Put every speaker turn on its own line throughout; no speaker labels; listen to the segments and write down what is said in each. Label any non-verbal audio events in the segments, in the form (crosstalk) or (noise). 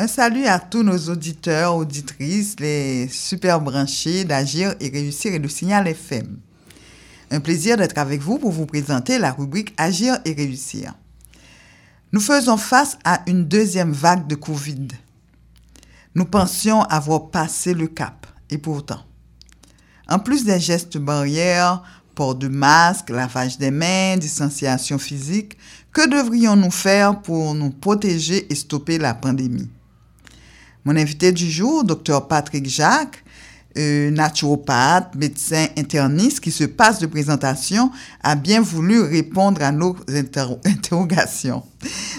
Un salut à tous nos auditeurs, auditrices, les super branchés d'Agir et Réussir et le Signal FM. Un plaisir d'être avec vous pour vous présenter la rubrique Agir et Réussir. Nous faisons face à une deuxième vague de Covid. Nous pensions avoir passé le cap, et pourtant. En plus des gestes barrières, port de masque, lavage des mains, distanciation physique, que devrions-nous faire pour nous protéger et stopper la pandémie? Mon invité du jour, Dr Patrick Jacques, naturopathe, médecin interniste qui se passe de présentation, a bien voulu répondre à nos (laughs) interrogations.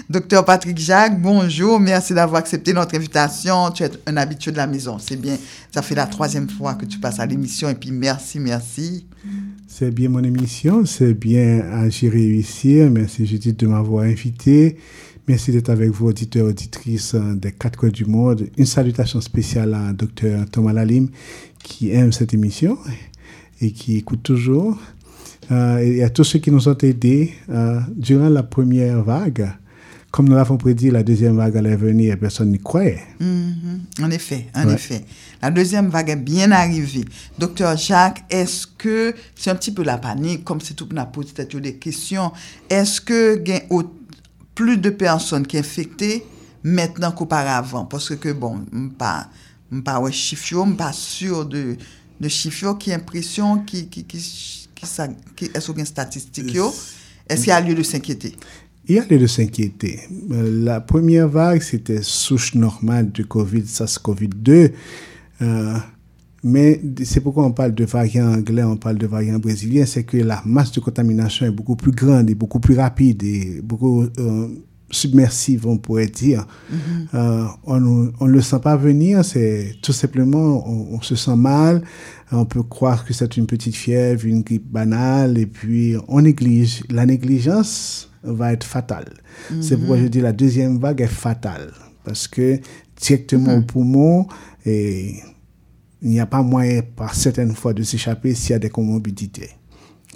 Docteur Patrick Jacques, bonjour, merci d'avoir accepté notre invitation. Tu es un habitué de la maison, c'est bien. Ça fait la troisième fois que tu passes à l'émission et puis merci, merci.
C'est bien mon émission, c'est bien agir réussir. Merci Judith de m'avoir invité. Merci d'être avec vous, auditeurs, auditrices euh, des quatre coins du monde. Une salutation spéciale à Dr Thomas Lalim, qui aime cette émission et qui écoute toujours. Euh, et à tous ceux qui nous ont aidés euh, durant la première vague. Comme nous l'avons prédit, la deuxième vague allait venir et personne n'y croyait.
Mm-hmm. En effet, en effet. La deuxième vague est bien arrivée. Docteur Jacques, est-ce que c'est un petit peu la panique, comme c'est tout le monde a posé des questions, est-ce que plus de personnes qui sont infectées maintenant qu'auparavant. Parce que, bon, je ne pas, pas ouais, chiffre, pas sûr de, de chiffre qui impression qui, qui, qui, qui, qui est-ce qu'il y a statistique Est-ce qu'il y a lieu de s'inquiéter?
Il y a lieu de s'inquiéter. Euh, la première vague, c'était souche normale du Covid, SARS-CoV-2. Euh, mais c'est pourquoi on parle de variant anglais, on parle de variant brésilien, c'est que la masse de contamination est beaucoup plus grande et beaucoup plus rapide et beaucoup euh, submersive, on pourrait dire. Mm-hmm. euh, on ne le sent pas venir, c'est tout simplement, on, se sent mal, on peut croire que c'est une petite fièvre, une grippe banale, et puis on néglige. La négligence va être fatale. C'est pourquoi je dis la deuxième vague est fatale, parce que directement mm-hmm. au poumon, et il n'y a pas moyen par certaines fois de s'échapper s'il y a des comorbidités.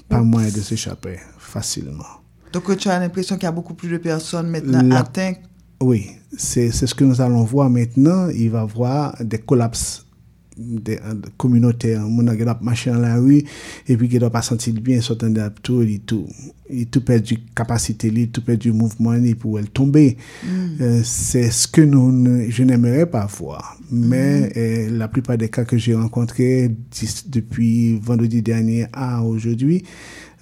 Pas moyen de s'échapper facilement.
Donc tu as l'impression qu'il y a beaucoup plus de personnes maintenant atteintes?
Oui, c'est ce que nous allons voir maintenant. Il va y avoir des collapses des, communautaires. Mon a marché dans la rue et puis qui doit pas sentir bien, sortant de tout, il tout, il tout perdu capacité, il tout perdu mouvement, il pour elle tomber. Mm. Euh, c'est ce que nous, je n'aimerais pas voir. Mais mm. euh, la plupart des cas que j'ai rencontrés depuis vendredi dernier à aujourd'hui,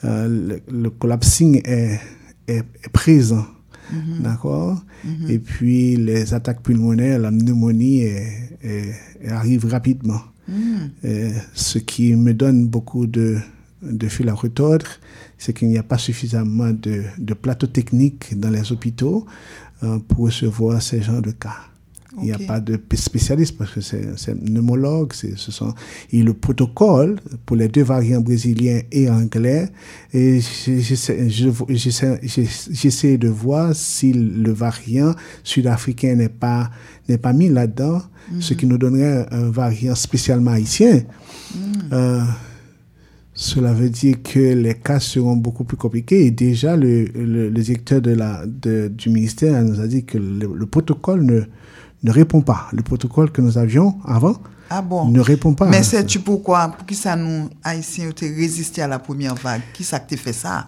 euh, le, collapsing est, est, présent. Mm-hmm. D'accord? Mm-hmm. Et puis les attaques pulmonaires, la pneumonie arrive rapidement. Mm. ce qui me donne beaucoup de, de fil à retordre, c'est qu'il n'y a pas suffisamment de, de plateaux techniques dans les hôpitaux euh, pour recevoir ces genres de cas. Il n'y a pas de spécialiste parce que c'est pneumologue. Ce sont, et le protocole pour les deux variants brésiliens et anglais, et j'essaie de voir si le variant sud-africain n'est pas, pas mis là-dedans, ce mhm. qui nous donnerait un variant spécialement haïtien. Mhm. Euh, cela veut dire que les cas seront beaucoup plus compliqués. Et déjà, le, le, directeur de la, de, du ministère nous a dit que le, protocole ne, ne répond pas. Le protocole que nous avions avant ah bon? ne répond pas.
Mais c'est-tu pourquoi? Pour qui ça nous, Haïtiens, résisté à la première vague? Qui ça qui fait ça?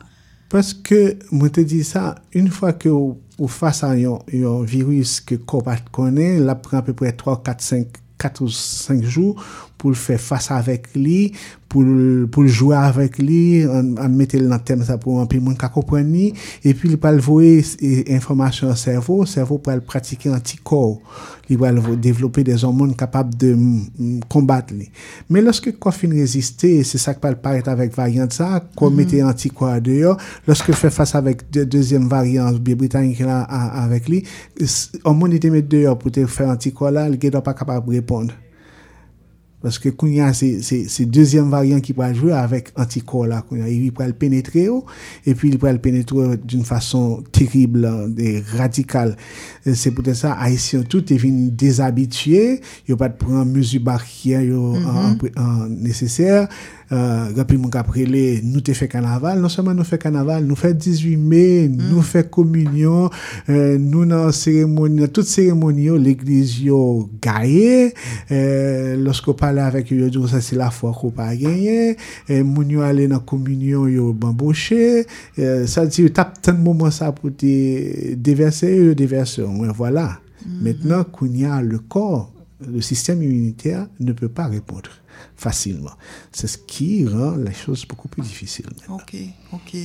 Parce que, moi te dis ça, une fois que vous face à un, un virus que qu'on connaît, là prend à peu près 3, 4, 5 4 ou 5 jours pou l fè fasa avèk li, pou l jouè avèk li, an mette l nan tem sa pou an e pi moun kakopwen ni, epi li pal voe informasyon an servo, servo pal pratike antikor, li pal voe devlopè de zon moun kapab de kombat li. Men loske kwa fin reziste, se sa pal paret avèk variant sa, kwa mhm. mette antikor adeyo, loske fè fasa avèk deuxième variant biye Britannique la avèk li, an moun ite mette deyo pou te fè antikor la, li gen do pa kapab reponde. Parce que quand il y a ces deuxième variant qui peut jouer avec anticorps là, il peut le pénétrer et puis il peut le pénétrer d'une façon terrible et radicale. C'est peut-être ça, Haïtien tout est venu déshabitué, il n'y a pas de prendre mesure barrière mm -hmm. nécessaire. Euh, rapide mon caprele, nous te fait carnaval, non seulement nous fait carnaval, nous fait 18 mai, nous fait communion, euh, nous dans cérémonie, dans toute cérémonie, l'église yo gaye, euh, lorsqu'on parlait avec yo dit ça c'est la foi qu'on pas gagné, euh, moun yo aller dans communion yo bambouché, euh, ça dit tape tant de moments ça pour te déverser, yo déverser, voilà. Maintenant, qu'on y a le corps, le système immunitaire ne peut pas répondre facilement. C'est ce qui rend les choses beaucoup plus difficiles.
Ok, ok.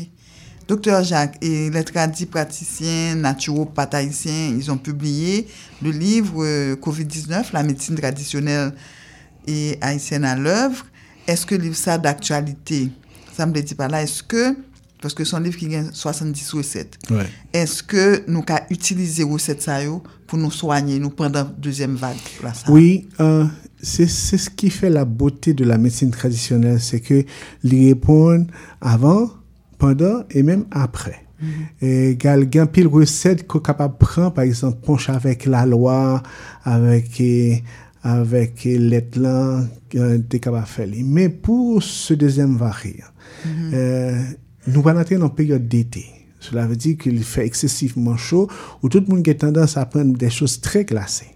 Docteur Jacques et les tradis praticiens, naturopathes haïtiens, ils ont publié le livre euh, COVID-19, la médecine traditionnelle et haïtienne à l'œuvre. Est-ce que le livre ça d'actualité, ça me dit pas là, est-ce que, parce que son livre qui a 70 recettes,
Ouais.
est-ce que nous avons utilisé recettes ça pour nous soigner, nous pendant la deuxième vague là, ça?
Oui, euh, c'est ce qui fait la beauté de la médecine traditionnelle, c'est que les répondent avant, pendant et même après. Et gal gen pile recette qu'on capable prendre par exemple ponche avec la loi avec avec eh, letlan t'es capable faire mais pour ce deuxième variant euh, nous allons entrer dans une période d'été. Cela veut dire qu'il fait excessivement chaud où tout le monde a tendance à prendre des choses très glacées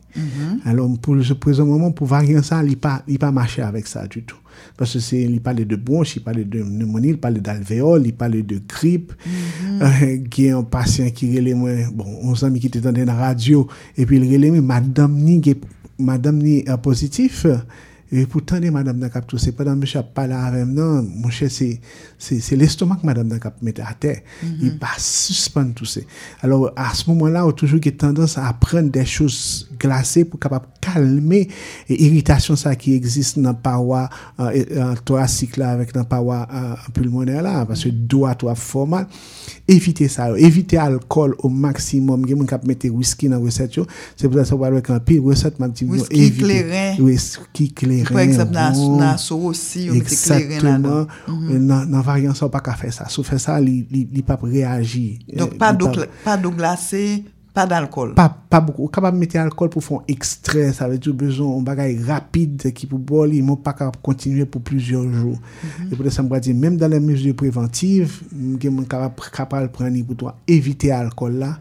alors, pour ce présent moment, pour varier ça, il pas, il pas marcher avec ça du tout. Parce que c'est, il parle de bronche, il parle de pneumonie, il parle d'alvéole, il parle de grippe. Euh, qui est un patient qui relève moi, bon, on amis qui était dans la radio, et puis il relève, madame ni, madame ni est positif. Et pourtant, les madame n'a cap tout, c'est pas dans monsieur a parlé avec non, mon cher, c'est, c'est, l'estomac que madame n'a cap mettre à terre. Il pas suspendre tout ça. Alors, à ce moment-là, on a toujours tendance à prendre des choses glacées pour capable calmer l'irritation ça qui existe dans la paroi euh, euh, thoracique là, avec dans la paroi euh, pulmonaire là, parce que doit toi fort mal. Éviter ça, éviter l'alcool au maximum. Il y a des gens qui mettent whisky dans la recette. C'est pour ça que ça va avec un pile recette, m'a dit,
Whisky clairin.
Whisky clairin. kleren. Pwè eksept nan sou osi, yon mette kleren nan do. Nan varyan sa ou pa ka fè
sa.
Sou
fè
sa,
li
pap
reagi. Donk pa do glase, pa
d'alkol. Pa beaucoup. Kapab mette alkol pou fon ekstre, sa vè tou bezon bagay rapide ki pou bol, yon mou pa ka kontinue pou plizyon jou. E pou de sa mwa di, mèm dan le mèjou preventiv, mwen kapab pran ni pou to evite alkol la,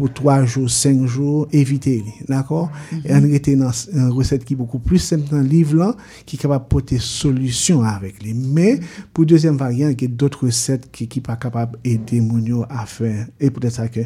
pour 3 jours, 5 jours, éviter. D'accord? Et on était dans une recette qui est beaucoup plus simple dans le livre là, qui est capable de porter solution avec les. Mais, pour deuxième variant, il y a d'autres recettes qui ne pas capable d'aider mon yo à faire. Et peut-être ça que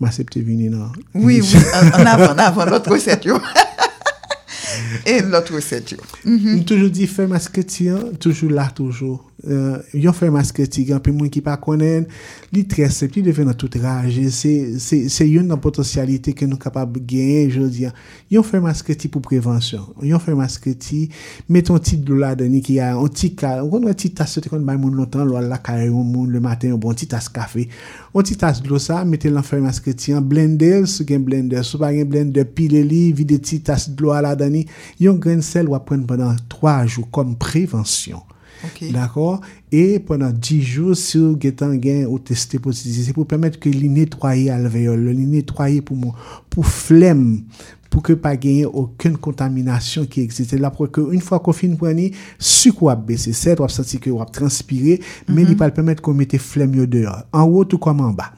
ma accepté venir dans.
Oui, oui, en avant, en avant, l'autre recette. (laughs) Et l'autre recette.
Je toujours dit faire marketing, toujours là, toujours. uh, yon fè maske tigan, pe moun ki pa konen, li trese, pi devè nan tout raje, se, se, se yon nan potansyalite ke nou kapab genye, jodi an. Yon fè maske ti pou prevensyon, yon fè maske ti, met ton ti dou la deni ki ya, on ti ka, on kon wè ti tas se te kon bay moun lontan, lwa la kare yon moun le maten, bon ti tas kafe, on ti tas dou sa, mette lan fè maske ti an, blender, sou gen blender, sou pa gen blender, pile li, vide ti tas dou la deni, yon gren sel wap pren pendant 3 jou kom prevensyon.
Okay.
D'accord Et pendant 10 jours, si vous avez ou testé positif, c'est pour permettre que les nettoyer alvéole, les nettoyer pour moi, pour flemme, pour que pas gagner aucune contamination qui existe. Là, pour que une fois qu'on finit pour ni, sucre va baisser, c'est, va sentir que va transpirer, mais il mm-hmm. va permettre qu'on mette flemme dehors, en haut tout comme en bas.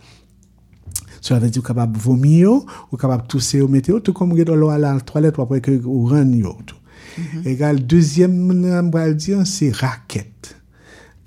Cela veut dire qu'on capable vomir, ou capable tousser au météo, tout comme on dans l'eau à la toilette, ou après que on yo. tout. Mm-hmm. Egal, dezyem nan mbral diyan, se raket.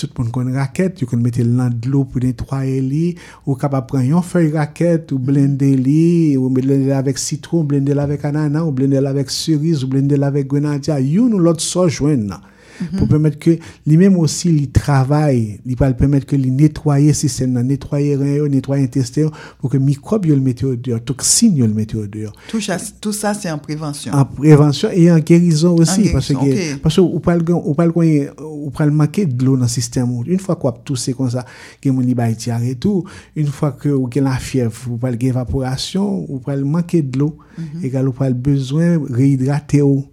Tout moun kon raket, yo kon mette lan dlo pou netwaye li, ou kapap pran yon fey raket, ou blende li, ou blende la vek sitron, ou blende la vek anana, ou blende la vek cerise, ou blende la vek grenadja, yon ou lot so jwen nan. Joindre pour permettre que lui-même aussi il travaille, il va permettre que il nettoyer système, là, nettoyer yo, nettoyer intestin pour que microbes le mettre au dehors, toxines le mettre au dehors.
Tout ça, tout ça c'est en prévention.
En prévention et en guérison aussi
En
parce que
guérison, ok.
parce que ou pas le manquer de l'eau dans le système une fois qu'on a toussé comme ça que mon li ba tiare et tout une fois que ou la fièvre ou pas le évaporation ou pas le manquer de l'eau égal ou pas le besoin réhydrater ou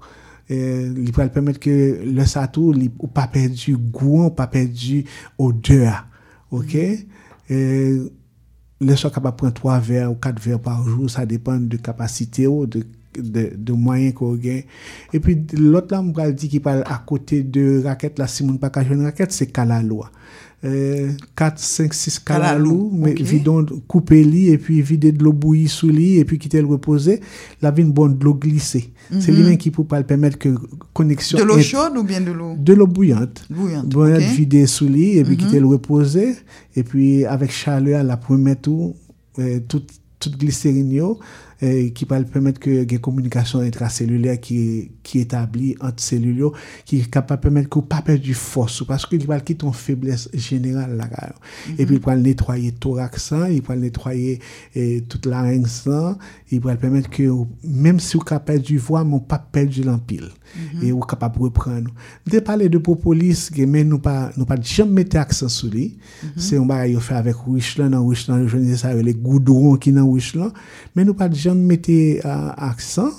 euh, il va permettre que le satou li ou pas perdu goût ou pas perdu odeur OK? Euh, le soit capable de prendre 3 verres ou 4 verres par jour, ça dépend de capacité ou de de, de moyens qu'on gagne. Et puis, l'autre là, on dit qui parle à côté de raquette, là, si on pas une raquette, c'est Kalaloa. Euh, 4, 5, 6 kalalou, mais
ok.
vidon couper lit et puis vider de l'eau bouillie sous lit et puis quitter le reposer, la vie une bonne de l'eau glissée. C'est lui-même qui peut pas le permettre que connexion
De l'eau chaude ou bien de l'eau?
de l'eau bouillante.
bouillante
Bouillante
ok.
vider sous lit et puis quitter le reposer et puis avec chaleur la mettre tout euh, tout toute glycérine Eh, ki pal pemet ke gen komunikasyon intraselulè ki etabli antiselulyo, ki kapal pemet ke ou pa perdi fos ou, paske li pal ki ton febles general la gayon. Mhm. E pi pal netwaye thorak san, pal netwaye eh, tout la reng san, il va le permettre que même si vous capable du voix mais pas perdre l'empile et vous capable de reprendre de parler de propolis que mais nous pas nous pas jamais mettre accent sur lui. C'est un bagage yo fait avec Richland dans Richland je ne sais ça les goudrons qui dans Richland. Mais nous pas jamais mettre euh, accent.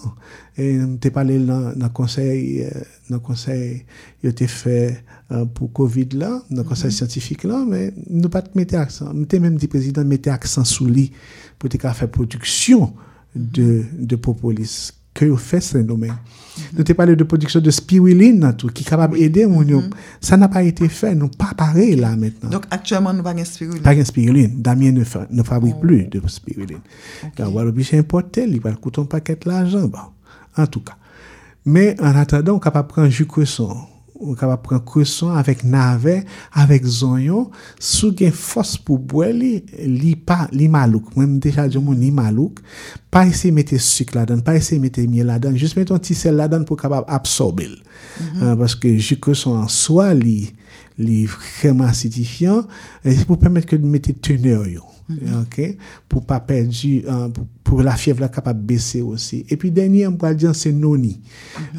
Et nous parlé dans dans conseil euh, dans conseil il été fait euh, pour Covid là dans conseil scientifique là mais nous pas mettre accent. Nous même dit président mettre accent sur lui pour te faire production de de propolis que vous faites un domaine. Nous t'ai parlé de production de spiruline tout, qui est capable d'aider mon yo. Ça n'a pas été fait, nous pas pareil là maintenant.
Donc, actuellement, nous pas de spiruline.
Pas de spiruline. Damien ne, fa- ne fabrique plus de spiruline. Donc, voilà, obligé importer, il va coûter un paquet d'argent. Bon, en tout cas. Mais en attendant, on est capable de prendre jus cresson. On capable de prendre cresson avec navet, avec zonyon. Sous gen force pour boire, li, li pas, li malouk. Même déjà, je mon li malouk. Pas essayer de mettre sucre là-dedans, pas essayer de mettre miel là-dedans. Juste mettre un petit sel là-dedans pour capable absorber. Euh, parce que jus cresson en soi, li, li vraiment acidifiant. Et c'est pour permettre que de mettre teneur yo. OK? Pour pas perdre, du, euh, pour, pour la fièvre là capable de baisser aussi. Et puis, dernier, on va dire, c'est noni.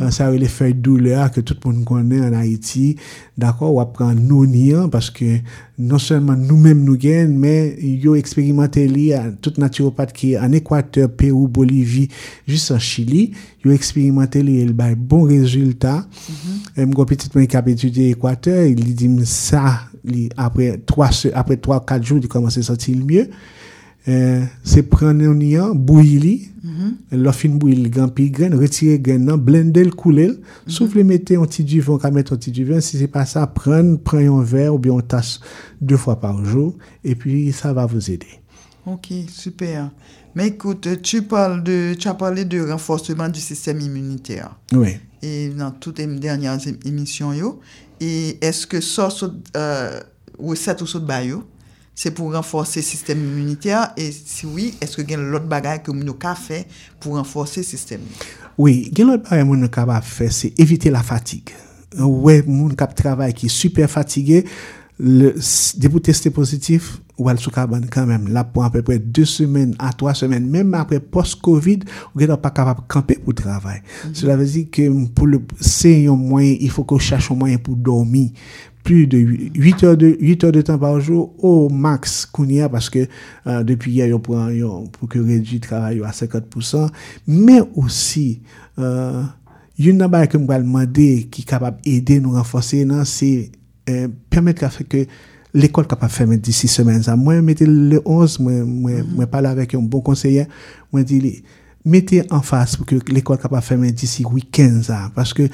Euh, ça, les feuilles douleur que tout le monde connaît en Haïti. D'accord? On va prendre noni, hein, parce que non seulement nous-mêmes nous gagnons, mais ils ont expérimenté à toute naturopathe qui est en Équateur, Pérou, Bolivie, juste en Chili. Ils ont expérimenté li, il a bon résultat. Et mon petit qui a étudié Équateur, il dit ça, li, après trois, se- après trois, quatre jours, il commence à sentir mieux. Euh, c'est prendre un nian, bouillir li, l'offre fin bouillir gan pi grain, retirer grain nan, blender le couler, mm souffler mettre un petit du vin, on mettre un petit du vin, si c'est pas ça, prendre, prendre un verre ou bien on tasse deux fois par jour, et puis ça va vous aider.
Ok, super. Mais écoute, tu parles de, tu as parlé de renforcement du système immunitaire.
Oui.
Et dans toutes les dernières ém- émissions, yo. Et est-ce que ça, ça, euh, recette ou ça de c'est pour renforcer le système immunitaire? Et si oui, est-ce que y a l'autre bagage que nous avons fait pour renforcer le système?
Oui, gen l'autre bagay moun capable faire c'est éviter la fatigue. Ouais, moun kap travail qui est super fatigué, le dès pour tester positif, ou al sou cabane quand même là pour à peu près deux semaines à trois semaines, même après post-Covid, ou gen pas capable de camper pour travail. Cela veut dire que pour le c'est un moyen, il faut qu'on cherche un moyen pour dormir plus de 8 heures de, 8 heures de temps par jour au max qu'on y a parce que euh, depuis hier, on prend, pour que réduit le travail à 50%, mais aussi, euh, une nan bay que m'a demander qui est capable d'aider nous renforcer, non, c'est euh, permettre que l'école capable de faire d'ici semaines. Moi, mettez le 11, moi, moi, mm-hmm. moi parle avec un bon conseiller, moi dis, mettez en face pour que l'école capable de faire d'ici week-end. Parce que, mm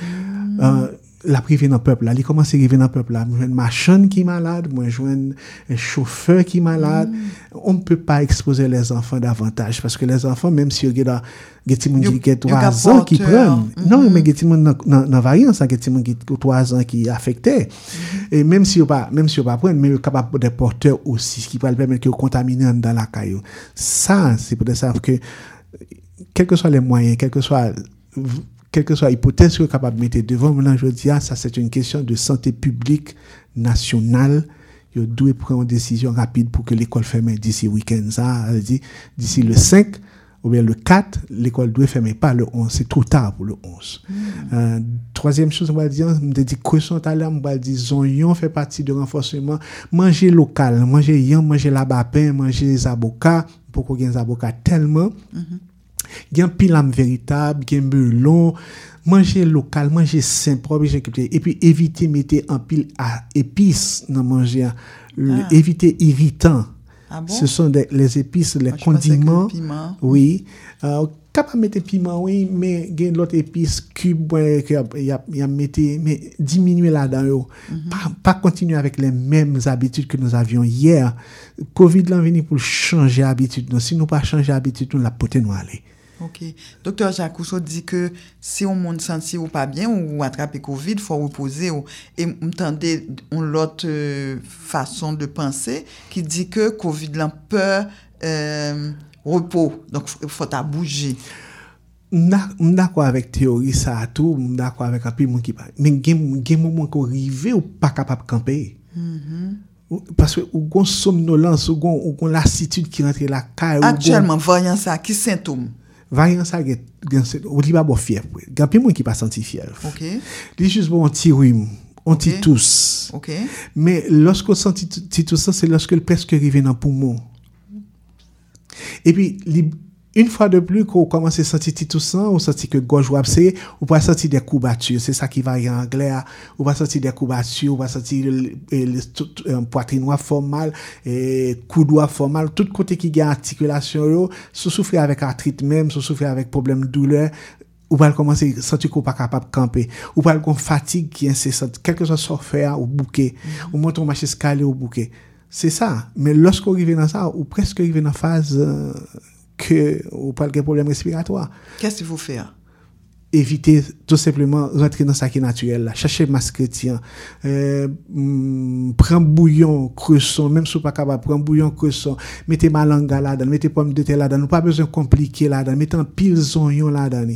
-hmm. La privé dans le peuple là, il commence à arriver dans le peuple là, moi une machine qui est malade, moi je un chauffeur qui est malade, on ne peut pas exposer les enfants davantage parce que les enfants même si il y a des gens qui ont
yo
3
ka
ans qui prennent. non mais il y a des gens dans variant ça des gens qui ont 3 ans qui affectés et même si on pas même si on pas prendre mais ils sont capables des porteurs aussi ce qui peut permettre que contaminer dans la caillou. Ça c'est pour ça que quels que soient les moyens, quels que soient quelle que soit l'hypothèse que vous êtes capable de mettre devant, maintenant, je dis, ah, ça, c'est une question de santé publique nationale. Vous devez prendre une décision rapide pour que l'école ferme d'ici week-end. Ça, veut dire, d'ici le 5 ou bien le 4, l'école doit fermer, pas le 11. C'est trop tard pour le 11. Euh, troisième chose, on va dire, on me dit croissant à l'âme, on va dire, zonyon fait partie de renforcement. Manger local, manger yon, manger labapin, manger les avocats, pourquoi il y a des avocats tellement? Véritable, Gen pilam veritab, gen belon, manje lokal, manje sempro, epi evite mette an pil epis nan manje,
ah.
evite irritan.
Ah bon?
Se son de, les epis, les
ah,
condiments. Oui. Euh, Kap a mette piman, oui, men gen lot epis, kub, bon, ya mette, men diminue la dan yo. Mm -hmm. Pa, pa kontinu avèk les mèm abitud ke nou avyon yèr. Covid lan veni pou chanje abitud nou. Si nou pa chanje abitud nou, la pote nou alè.
Ok. Doktor Jacousso di ke si ou moun santi ou pa bien ou atrape COVID, fwa repose ou. E mtande, ou lot euh, fason de panse ki di ke COVID lan pe euh, repos. Donk fwa ta
bouje. Mda kwa avèk teori sa atou, mda kwa avèk api moun ki pa. Men gen moun moun ko rive ou pa kapap kampe. Mm -hmm. Paswe ou gon somnolans, ou gon, gon lassitude ki rentre la ka.
Aktuellement, gon... voyan sa, ki
sintoum? Variant sa gen, ou li ba bo fyev pou. Gen pi mwen ki pa santi fyev.
Ok.
Li jous bon ti wim, on ti tous.
Ok.
Men, loske ou santi ti tous sa, se loske l preske rive nan poumon. E pi, li... une fois de plus qu'on commence à sentir tout ça, on sentit que gorge ou abcé, ou pas sentir des courbatures. C'est ça qui va en anglais. Ou pas sentir des courbatures, ou pas sentir le, poitrine ou fort mal, et coude ou fort mal. Tout côté qui a articulation, se souffrir avec arthrite même, se souffrir avec problème de douleur, ou pas commencer à sentir qu'on pas capable de camper, ou pas qu'on fatigue qui est incessante, quelque chose soit faire ou bouquet, ou monter au marché escalier ou bouquet. C'est ça. Mais lorsqu'on arrive dans ça, ou presque arrive dans la phase euh, que ou pas de problème respiratoire.
Qu'est-ce qu'il faut faire?
Éviter tout simplement rentrer dans ça qui est naturel. Là. Chercher masque chrétien. Euh, mm, prendre bouillon, cresson, même si vous pas capable, prendre bouillon, cresson. Mettez malanga là-dedans, mettez pomme de terre là-dedans. Pas besoin de compliquer là-dedans. Mettez un pile oignon là-dedans.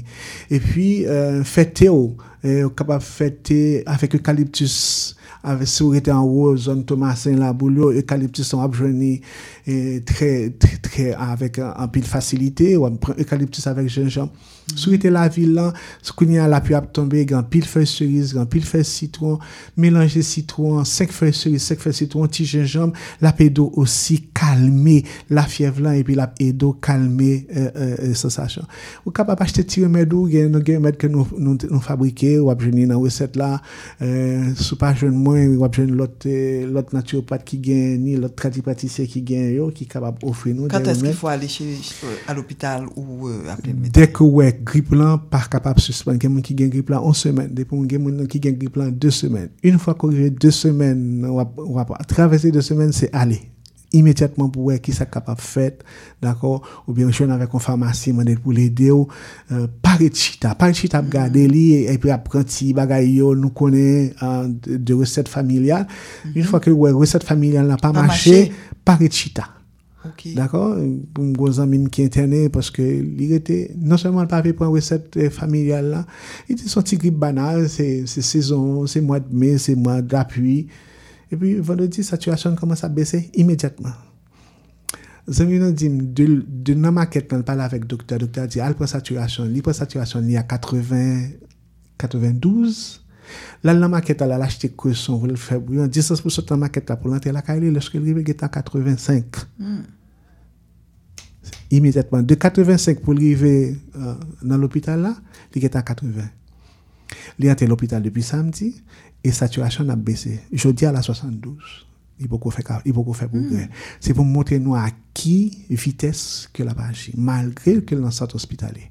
Et puis, euh, faites théo. Euh, capable de faire avec eucalyptus avec si vous en haut, zone Thomasin, la boulot, eucalyptus sont abjournés très, très, très, avec un, pile facilité, ou eucalyptus avec gingembre. Sou ete la vil lan, skouni an la pi ap tombe, gan pil fèl cerise, gan pil fèl citron, mélange citron, 5 fèl cerise, 5 fèl citron, ti jenjam, la pe do osi kalme la fiev lan, epi la pe do kalme sensasyon. Ou kap ap achete ti remèd ou, gen nou gen remèd ke nou fabrike, wap jeni nan weset la, sou pa jen mwen, wap jeni lot naturopat ki gen, ni lot tradipatisye ki gen yo, ki kap ap
ofre nou. Kant eski fwa ale al opital ou ap le
metal? Dek ou we, avèk grip lan par kapap suspèn. Gen moun ki gen grip lan 11 semen, depon gen moun ki gen grip lan 2 semen. Un fwa korije 2 semen, wap wap wap. Travese 2 semen, se ale. Imediatman pou wè ki sa kapap fèt, d'akor, ou bien chwen avèk an farmasy mandèl pou l'ede ou, euh, paret chita, paret chita ap mm. gade li, epi ap pranti bagay yo, nou konè euh, de, de resèt familial. Mm-hmm. Un fwa ki wè resèt familial nan pa mache, paret chita. D'accord? Pour un gros ami qui interné parce que il était non seulement pas fait pour une recette euh, familiale là, il était sorti grippe banale, c'est saison, c'est mois de mai, c'est mois d'appui. Et puis vendredi, saturation commence à baisser immédiatement. Zami nous dit de de dans maquette on parle avec docteur, docteur dit alpha saturation, l'hypersaturation il y a 80 92 Là, la maquette, elle a acheté son vous le faire bouillon. 10% de la maquette, pour l'entrer la caille, lorsque le rive est à 85. Immédiatement. De 85 pour arriver euh, dans l'hôpital, là, il est à 80. Il est à l'hôpital depuis samedi et saturation a baissé. Jeudi à la 72. Il faut faut faire progrès. C'est pour montrer nous à qui vitesse que la page, malgré que le centre hospitalier.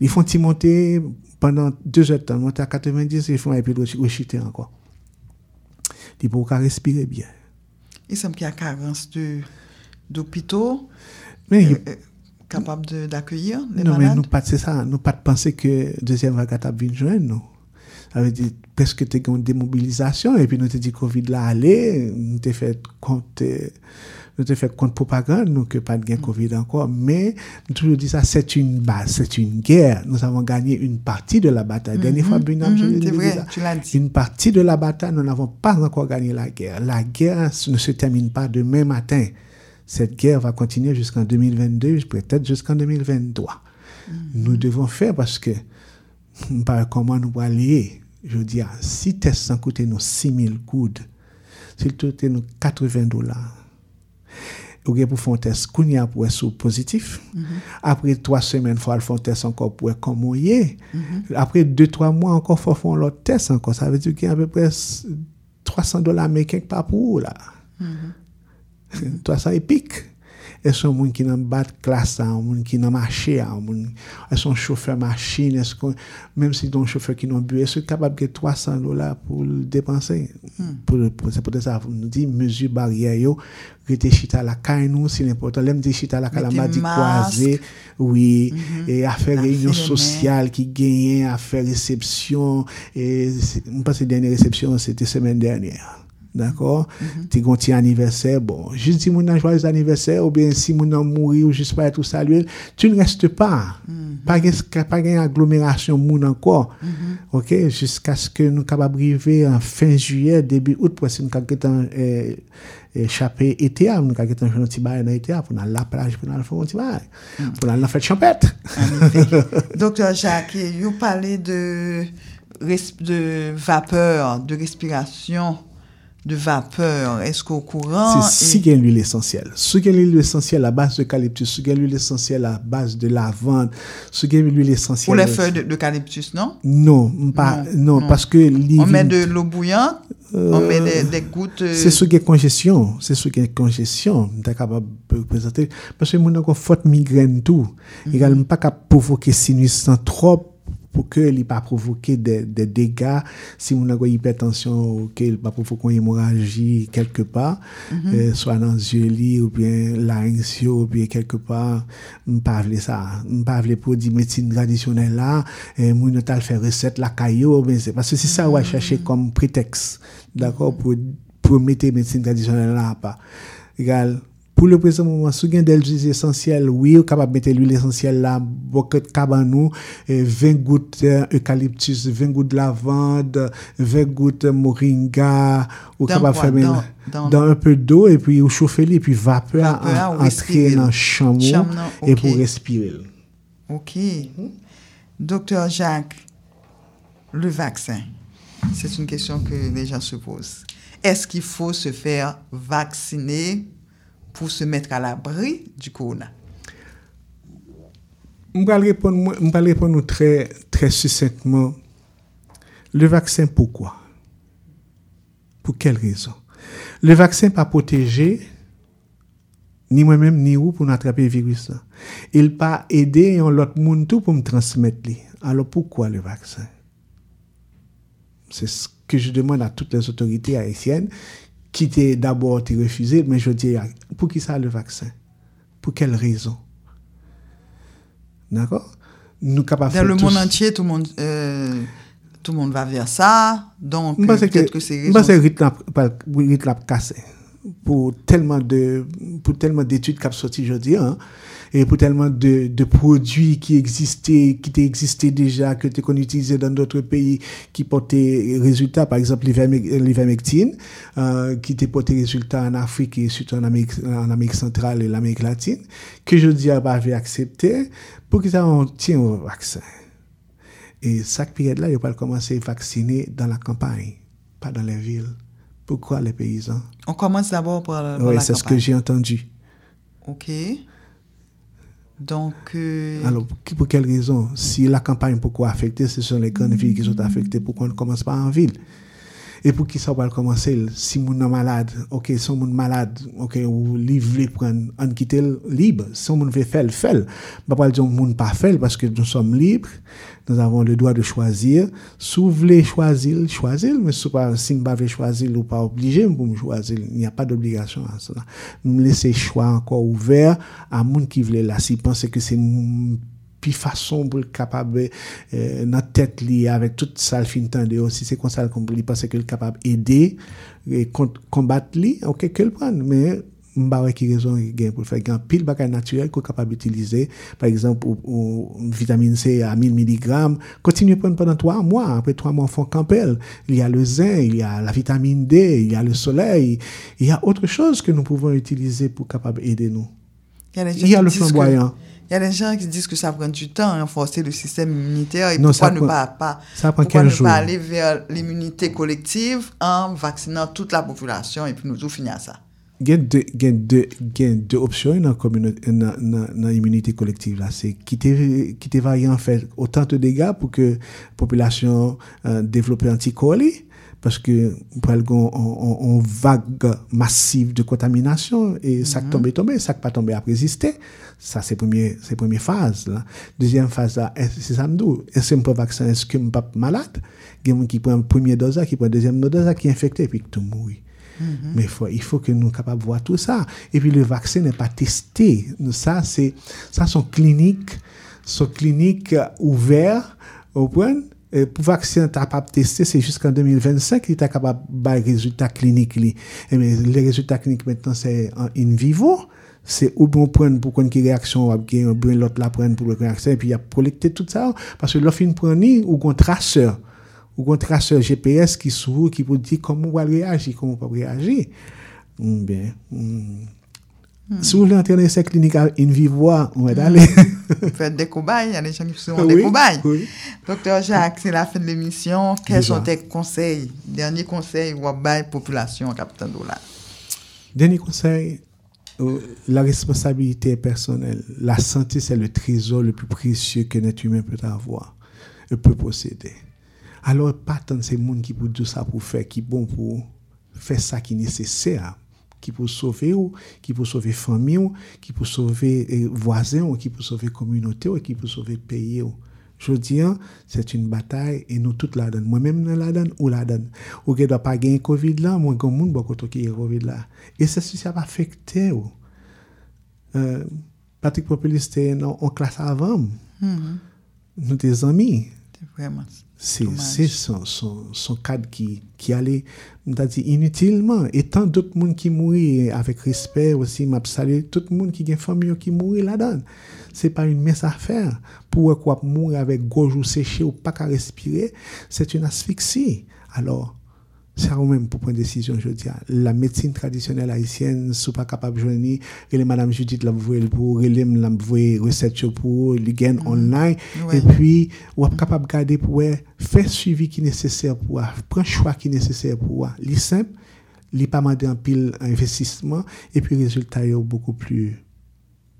Ils font monter pendant deux heures de temps, monter à 90, ils font et puis rechuter encore. Ils peuvent respirer bien.
Il semble qu'il y a carence d'hôpitaux euh, euh, capables d'accueillir les
non,
malades. Non,
mais nous pas c'est ça, nous pas penser que deuxième vague a venir joindre nous. Ça veut dire presque tu une démobilisation et puis nous te dit Covid là aller, nous te fait compte nous te fait compte propagande nous que pas de gain Covid encore mais nous toujours dit ça c'est une base, c'est une guerre. Nous avons gagné une partie de la bataille. Dernière fois Bunam
mm -hmm, vrai, tu l'as dit.
Une partie de la bataille, nous n'avons pas encore gagné la guerre. La guerre ne se termine pas demain matin. Cette guerre va continuer jusqu'en 2022, peut-être jusqu'en 2023. Nous devons faire parce que, (laughs) par comment nous aller, je dis, si test sans coûter nous 6 000 coudes, s'il coûte nous 80 dollars, ou gen pou fon test koun ya pou e sou pozitif. Mm -hmm. Apre 3 semen fwa al fon test anko pou e komon ye. Mm -hmm. Apre 2-3 mwa anko fwa fon lot test anko. Sa ve di ki an pe pres 300 dola Amerikek pa pou ou la. Mm -hmm. 300 (laughs) epik. E son moun ki nan bat klasa, moun ki nan mache, moun, e son choufer machine, kon, mèm si don choufer ki nan bue, e se kapab ke 300 dola pou depanse. Mm. Pou se pote sa, nou di, mezu barye yo, rete chita la kay nou, si n'importe, lem de chita la kalama di kwaze, oui, mm -hmm. e afer reyon sosyal ki genyen, afer resepsyon, e mpase denye resepsyon, se te semen denye. D'accord? Tu as un petit anniversaire, bon, juste si mon a joyeux anniversaire, ou bien si mon a mouru, ou juste pas tout saluer, tu ne restes pas. Pas de pas une agglomération moun encore. OK? Jusqu'à ce que nous capables arriver en fin juillet, début août, pour que nous capables échapper été, nous capables faire un petit bail dans été, pour aller à la plage, pour aller faire un petit bail, pour aller faire champêtre. (laughs)
Docteur Jacques, vous parlez de, de vapeur, de respiration de vapeur. Est-ce qu'au courant...
C'est si qu'il y a l'huile essentielle. Ce qu'il y a l'huile essentielle à base d'eucalyptus, ce qu'il y a l'huile essentielle à base de lavande, ce qu'il y a l'huile essentielle...
Pour les feuilles d'eucalyptus, non?
Non, pas, non, parce que...
On met de l'eau bouillante, on met des, gouttes...
C'est ce qui est congestion. C'est ce qui est congestion. Tu capable de présenter. Parce que mon a une forte migraine tout. Mm -hmm. Également pas capable de provoquer sinus trop pour que il pas provoquer des, dégâts si on a une hypertension qu'il pas provoquer une hémorragie quelque part euh, soit dans les yeux ou bien larynx ou bien quelque part on pas ça. On pas les produits médecine traditionnelle là et mon tal faire recette la caillou c'est parce que c'est ça on va chercher comme prétexte d'accord pour pour mettre médecine traditionnelle là pas. Égal pour le présent moment, si vous avez des huiles essentielles, oui, vous capable de mettre l'huile essentielle là, beaucoup de cabanou, 20 gouttes eucalyptus, 20 gouttes de lavande, 20 gouttes moringa, vous capable de faire dans, dans, un peu d'eau et puis vous chauffez et puis vapeur, entrer dans le chameau et pour respirer.
Ok. Docteur Jacques, le vaccin, c'est une question que les gens se posent. Est-ce qu'il faut se faire vacciner? Pour se mettre à l'abri du corona
Je vais répondre, très, très succinctement. Le vaccin, pourquoi? Pour quelle raison? Le vaccin pas protégé ni moi-même ni vous pour attraper le virus. Il pas aider l'autre monde tout pour me transmettre. Alors pourquoi le vaccin? C'est ce que je demande à toutes les autorités haïtiennes qui était d'abord refusé, mais je dis, pour qui ça le vaccin? Pour quelle raison? D'accord?
Nous capables Dans le monde entier, tout le monde, euh, tout le monde va vers ça. Donc, peut-être que, c'est
raison. c'est rythme cassé. Pour tellement de pour tellement d'études qui sont sorties aujourd'hui, hein, et pour tellement de, de produits qui existaient, qui existaient déjà, que tu qu'on utilisait dans d'autres pays, qui portaient résultats, par exemple l'ivermectine, euh, qui te porté résultats en Afrique et surtout en Amérique, en Amérique centrale et l'Amérique latine, que je dis à avait accepté, pour qu'ils on tient au vaccin. Et cette période-là, il pas commencer à vacciner dans la campagne, pas dans les villes. Pourquoi les paysans?
On commence d'abord par, par
oui, c'est ce que j'ai entendu.
OK. Donc. Euh,
Alors, pour quelle raison? Si la campagne, pourquoi affectée Ce sont les grandes villes qui sont affectées. Pourquoi on ne commence pas en ville? Et pour qui ça va commencer? Si mon est malade, ok, si mon malade, ok, ou livre prendre, on quitte libre. Si on veut faire, fait. Pas dire mon pas fait parce que nous sommes libres. Nous avons le droit de choisir. Si vous voulez choisir, choisir. Mais si si vous voulez choisir, ou pas obligé pour me choisir. Il n'y a pas d'obligation à cela. Me laisser choix encore ouvert à monde qui veut là. S'il pense que c'est puis façon pour être capable euh, notre tête liée avec toute ça le fin de aussi c'est comme ça qu'on peut parce qu'il est capable d'aider et combattre lui ok qu'elle prend mais m'ba qui raison gain pour faire un pile naturel qu'on capable d'utiliser par exemple ou, vitamine C à 1000 mg continuez à prendre pendant trois mois. Après trois mois on fait campel il y a le zinc il y a la vitamine D il y a le soleil. Il y a autre chose que nous pouvons utiliser pour capable aider nous il y a, le flamboyant
Il y a des gens qui disent que ça prend du temps à renforcer le système immunitaire et non, pourquoi ne, prend, pas, pas,
ça prend pourquoi
ne pas aller vers l'immunité collective en vaccinant toute la population et puis nous tout finir à ça.
Il y a deux, deux options dans l'immunité collective. C'est quitter, quitter variant faire autant de dégâts pour que la population euh, développe anticorps parce que pour on, vague massive de contamination et ça mm tombe tombé, ça pas tombé à résister. Ça, c'est première, c'est première phase, là. Deuxième phase, c'est ça Est-ce que je vaccin, est-ce que je pas malade? Il y a des gens qui prennent première dose, qui prennent deuxième dose, qui est infecté, et puis tout mourit. Mm Mais il faut, il faut que nous soyons capables de voir tout ça. Et puis le vaccin n'est pas testé. Ça, c'est, ça sont cliniques, sont cliniques ouvertes, au point, Euh, pou vaksin ta pap teste, se jiskan 2025, li ta kapap bay rezultat klinik li. Eme, le rezultat klinik metan se in vivo, se ou bon pren pou kon ki reaksyon wap gen, ou bon lot la pren pou reaksyon, epi ya prolekte tout sa ou, paske lo fin pren ni ou kon traseur, ou kon traseur GPS ki sou, ki pou di koman wap reagi, koman wap reagi. Mbe, mm, mm, mm. mm. sou si lantene se klinik in vivo, mwen mm. dale. (laughs)
Faites des cobayes, il y a des gens qui sont des cobayes. Docteur Jacques, c'est la fin de l'émission. Quels sont tes conseils, derniers conseils pour la population, capitaine Dola?
Dernier conseil, euh, la responsabilité personnelle. La santé, c'est le trésor le plus précieux qu'un être humain peut avoir, peut posséder. Alors, pas tant ces gens qui peuvent tout ça pour faire, qui bon pour faire ça qui est nécessaire qui peut sauver ou, qui peut sauver famille ou, qui peut sauver eh, voisins ou, qui peut sauver communauté ou, qui peut sauver pays ou. Je dis, c'est une bataille et nous tous la donne. Moi-même, la donne ou la donne. Ou ne doit pas gagner Covid là, moi, je monde beaucoup qui est Covid là. Et c'est ce qui va affecter ou. Euh, Patrick Populiste, non, en classe avant. Mm -hmm. Nou te zami,
vraiment
c'est son, son, son, cadre qui, qui allait, dit, inutilement. Et tant d'autres monde qui mourit avec respect aussi, m'a salué tout le monde qui a une famille qui mourit là-dedans. C'est pas une mince affaire. Pour quoi mourir avec gorge ou séché ou pas qu'à respirer, c'est une asphyxie. Alors, c'est ou même pour prendre une décision, je dis, la médecine traditionnelle haïtienne, sont pas capable de joindre, et Madame Judith l'a voué pour, et l'a voué recette pour, les gain mm. online, et puis, ou est capable de garder pour faire suivi qui est nécessaire pour, prendre choix qui est nécessaire pour, li simple, li pas demander un pile investissement, et puis, résultat est beaucoup plus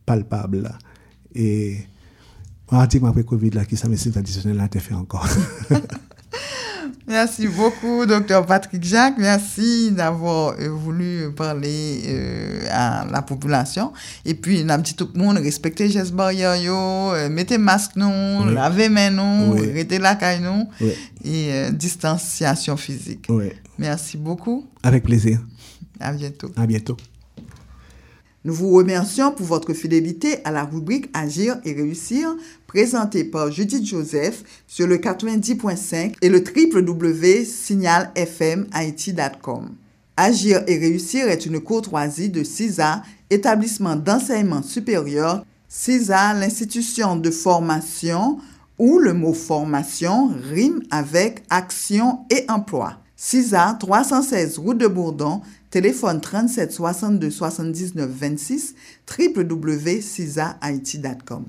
palpable. Et, on a dit après Covid, là, qui sa médecine traditionnelle a été fait encore. (laughs)
Merci beaucoup, docteur Patrick Jacques. Merci d'avoir euh, voulu parler euh, à la population. Et puis, la petite tout le monde, respectez les gestes barrières, euh, mettez masque non, lavez mains non, arrêtez la caille non, et distanciation physique. Merci beaucoup.
Avec plaisir.
À bientôt.
À bientôt.
Nous vous remercions pour votre fidélité à la rubrique Agir et réussir présentée par Judith Joseph sur le 90.5 et le www.signalfmhaiti.com. Agir et réussir est une courtoisie de CISA, établissement d'enseignement supérieur, CISA, l'institution de formation où le mot formation rime avec action et emploi. CISA, 316 route de Bourdon, téléphone 37 62 79 26, www.cisahaiti.com.